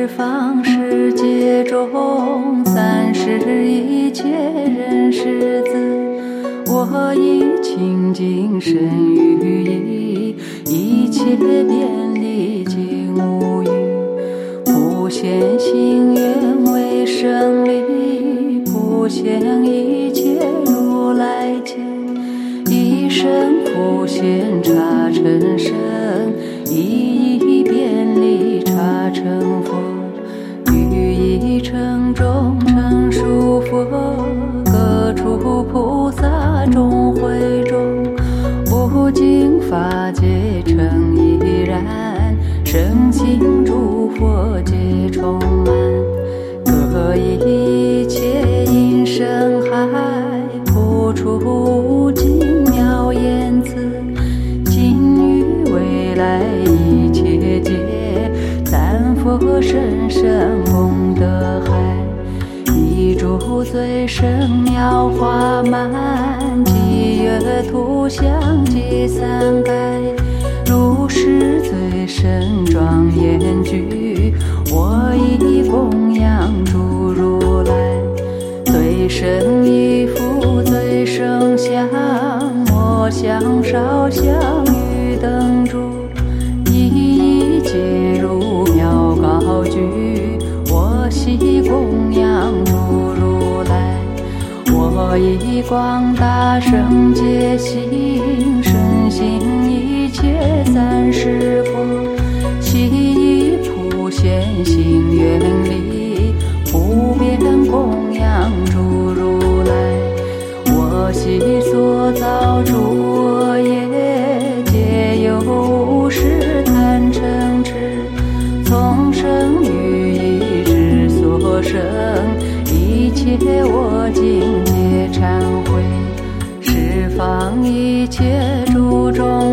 十方世界中，三世一切人世子，我以清净身语意，一切遍礼尽无余。普贤行愿为胜利，普现一切如来劫，一生普贤刹成身，一一遍礼刹成佛，诸佛皆充满，各以一切音声海，普出无尽妙言辞，今于未来一切界，赞佛甚深功德海，一诸最胜妙花满，积月图像积三盖。如是最深庄严具，我以供养诸如来。最胜衣服最胜香，我香烧香与灯烛，一一皆如妙高举，我悉供养诸如来。我以广大圣界心，身心一切三世，行愿力，普遍供养诸如来。我悉所造诸恶业，皆由无始贪嗔痴，从生于意之所生。一切我今皆忏悔，十方一切诸众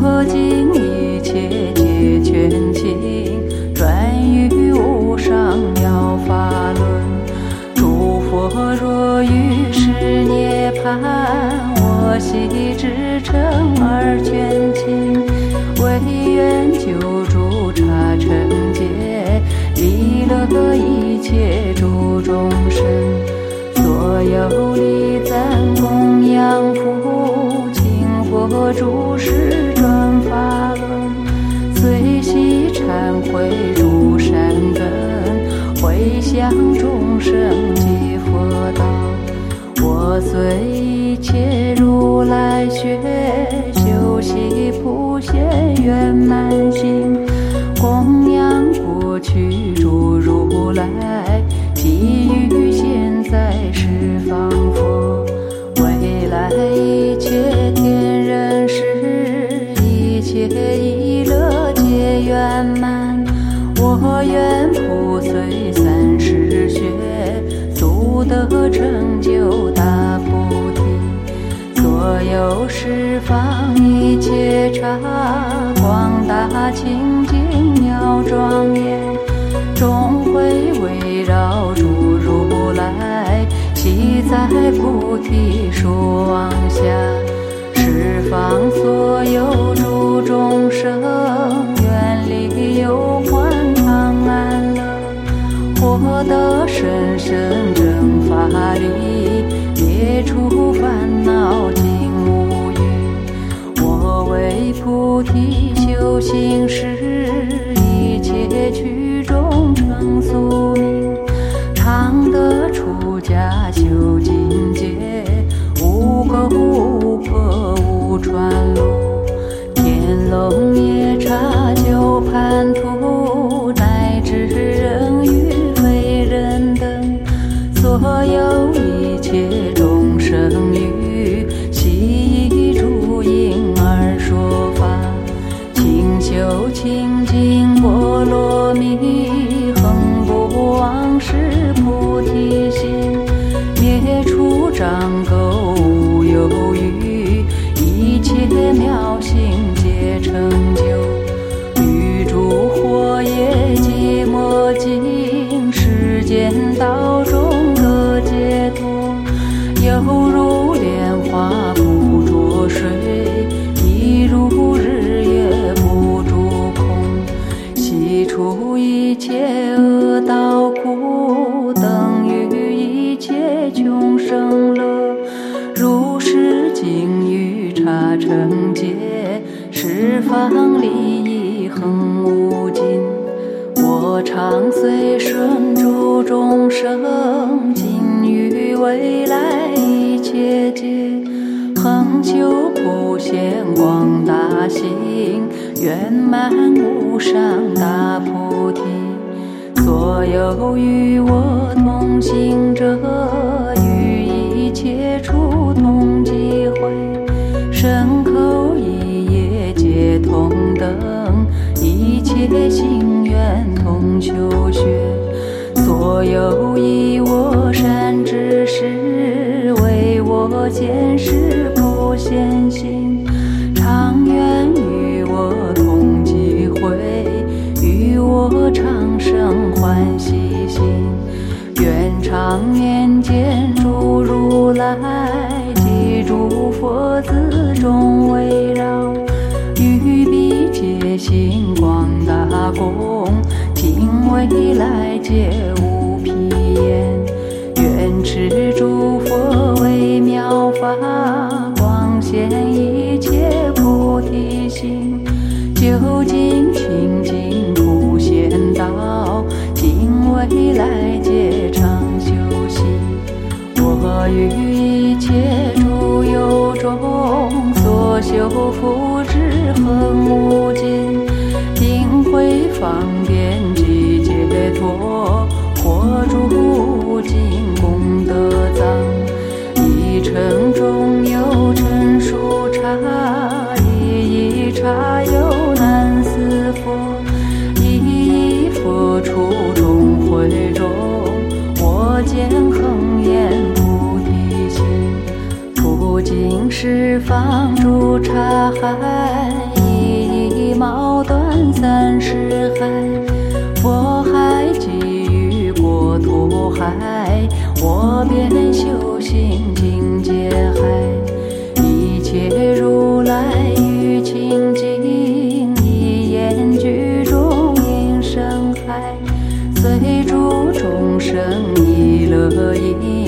我今一切皆全尽，专于无上妙法轮。诸佛若于是涅槃，我悉至诚而全尽，为愿救诸刹尘劫，离乐一切诸众忏悔诸善根，回向众生及佛道。我随一切如来学，修习普贤圆满心，我愿普随三世学，速得成就大菩提。所有十方一切刹，广大清净妙庄严，终会围绕诸如来，悉在菩提树王下。十方所有诸众生，愿力有观常安乐，获得深深正法力，灭除烦恼尽无余。我为菩提修行时，一切去所有犹如莲花不着水，一如日月不著空，洗出一切恶道苦，等于一切众生乐。如是经于茶成戒，十方利益恒无尽。我常随顺诸众生，今于未来。界，恒久普贤广大行，圆满无上大菩提。所有与我同行者，与一切处同机会，身口意业皆同等，一切心愿同修学。所有以我我见识普贤行，常愿与我同机会，与我长生欢喜心。愿常年见诸如来及诸佛子众围绕，于彼界行广大功，听未来皆你来皆常休息。我于一切诸有中，所修福智恒无方诸刹海，一一毛断三十海。佛海给予国土海，我便修行境界海。一切如来于清净，一言具中应声海。随诸众生一乐音，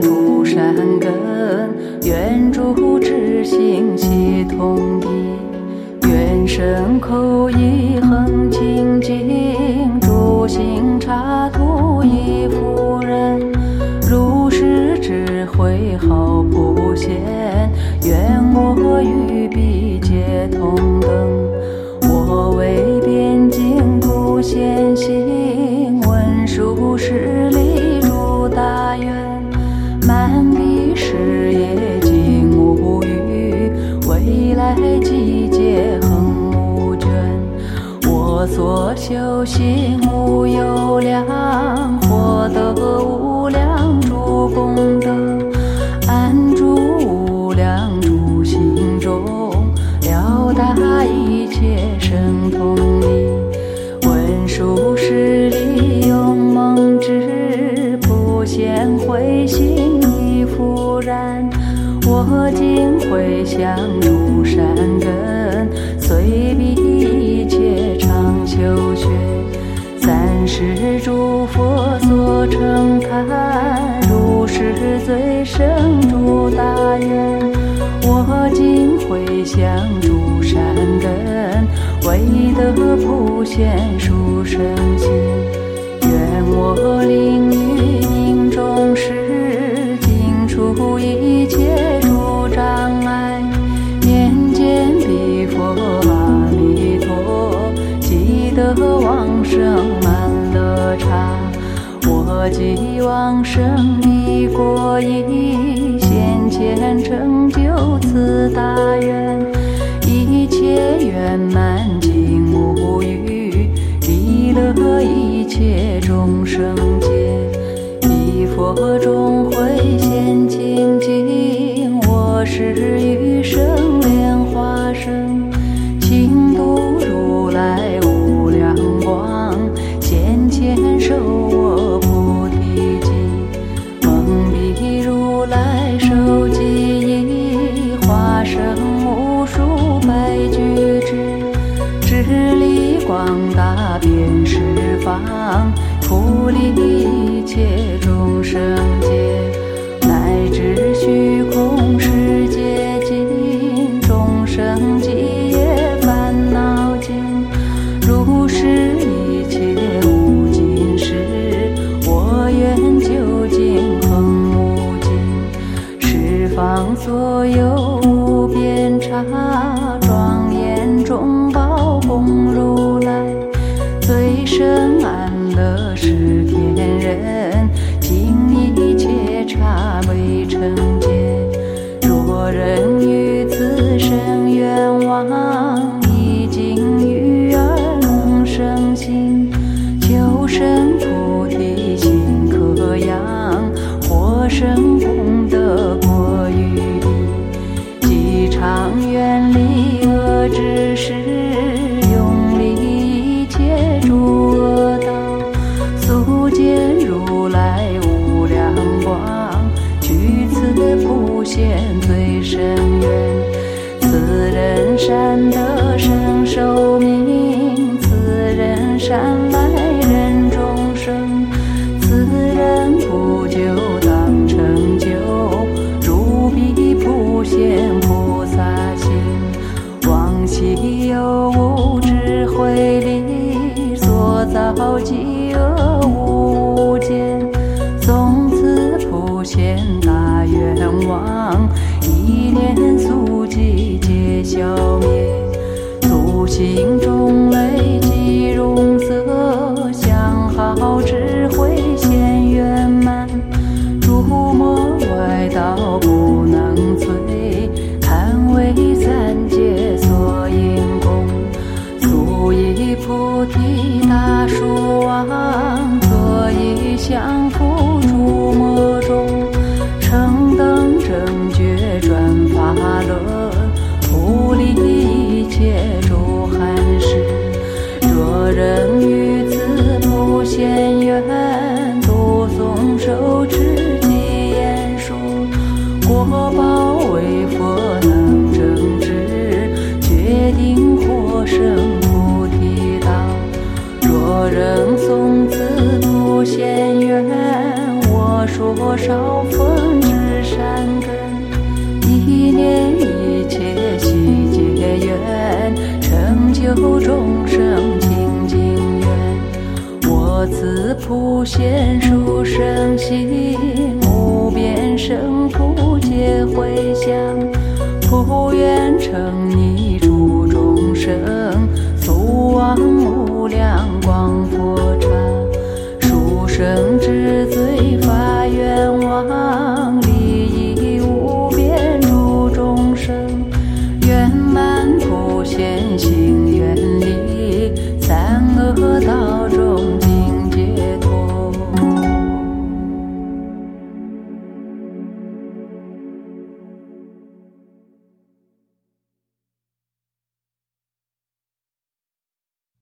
不善根，愿诸智心悉同彼，愿生口意恒清净，诸行刹土亦复人，如是智慧好普贤，愿我与彼皆同等，我为边境不贤希。如山根，最比一切长修学。三世诸佛所称堪，如是最胜诸大愿。我今回向诸善根，为得普贤殊胜心愿。我令。往生满乐茶，我即往生一国意现前成就此大愿，一切圆满尽无余，离乐一切众生界，一佛中回。生？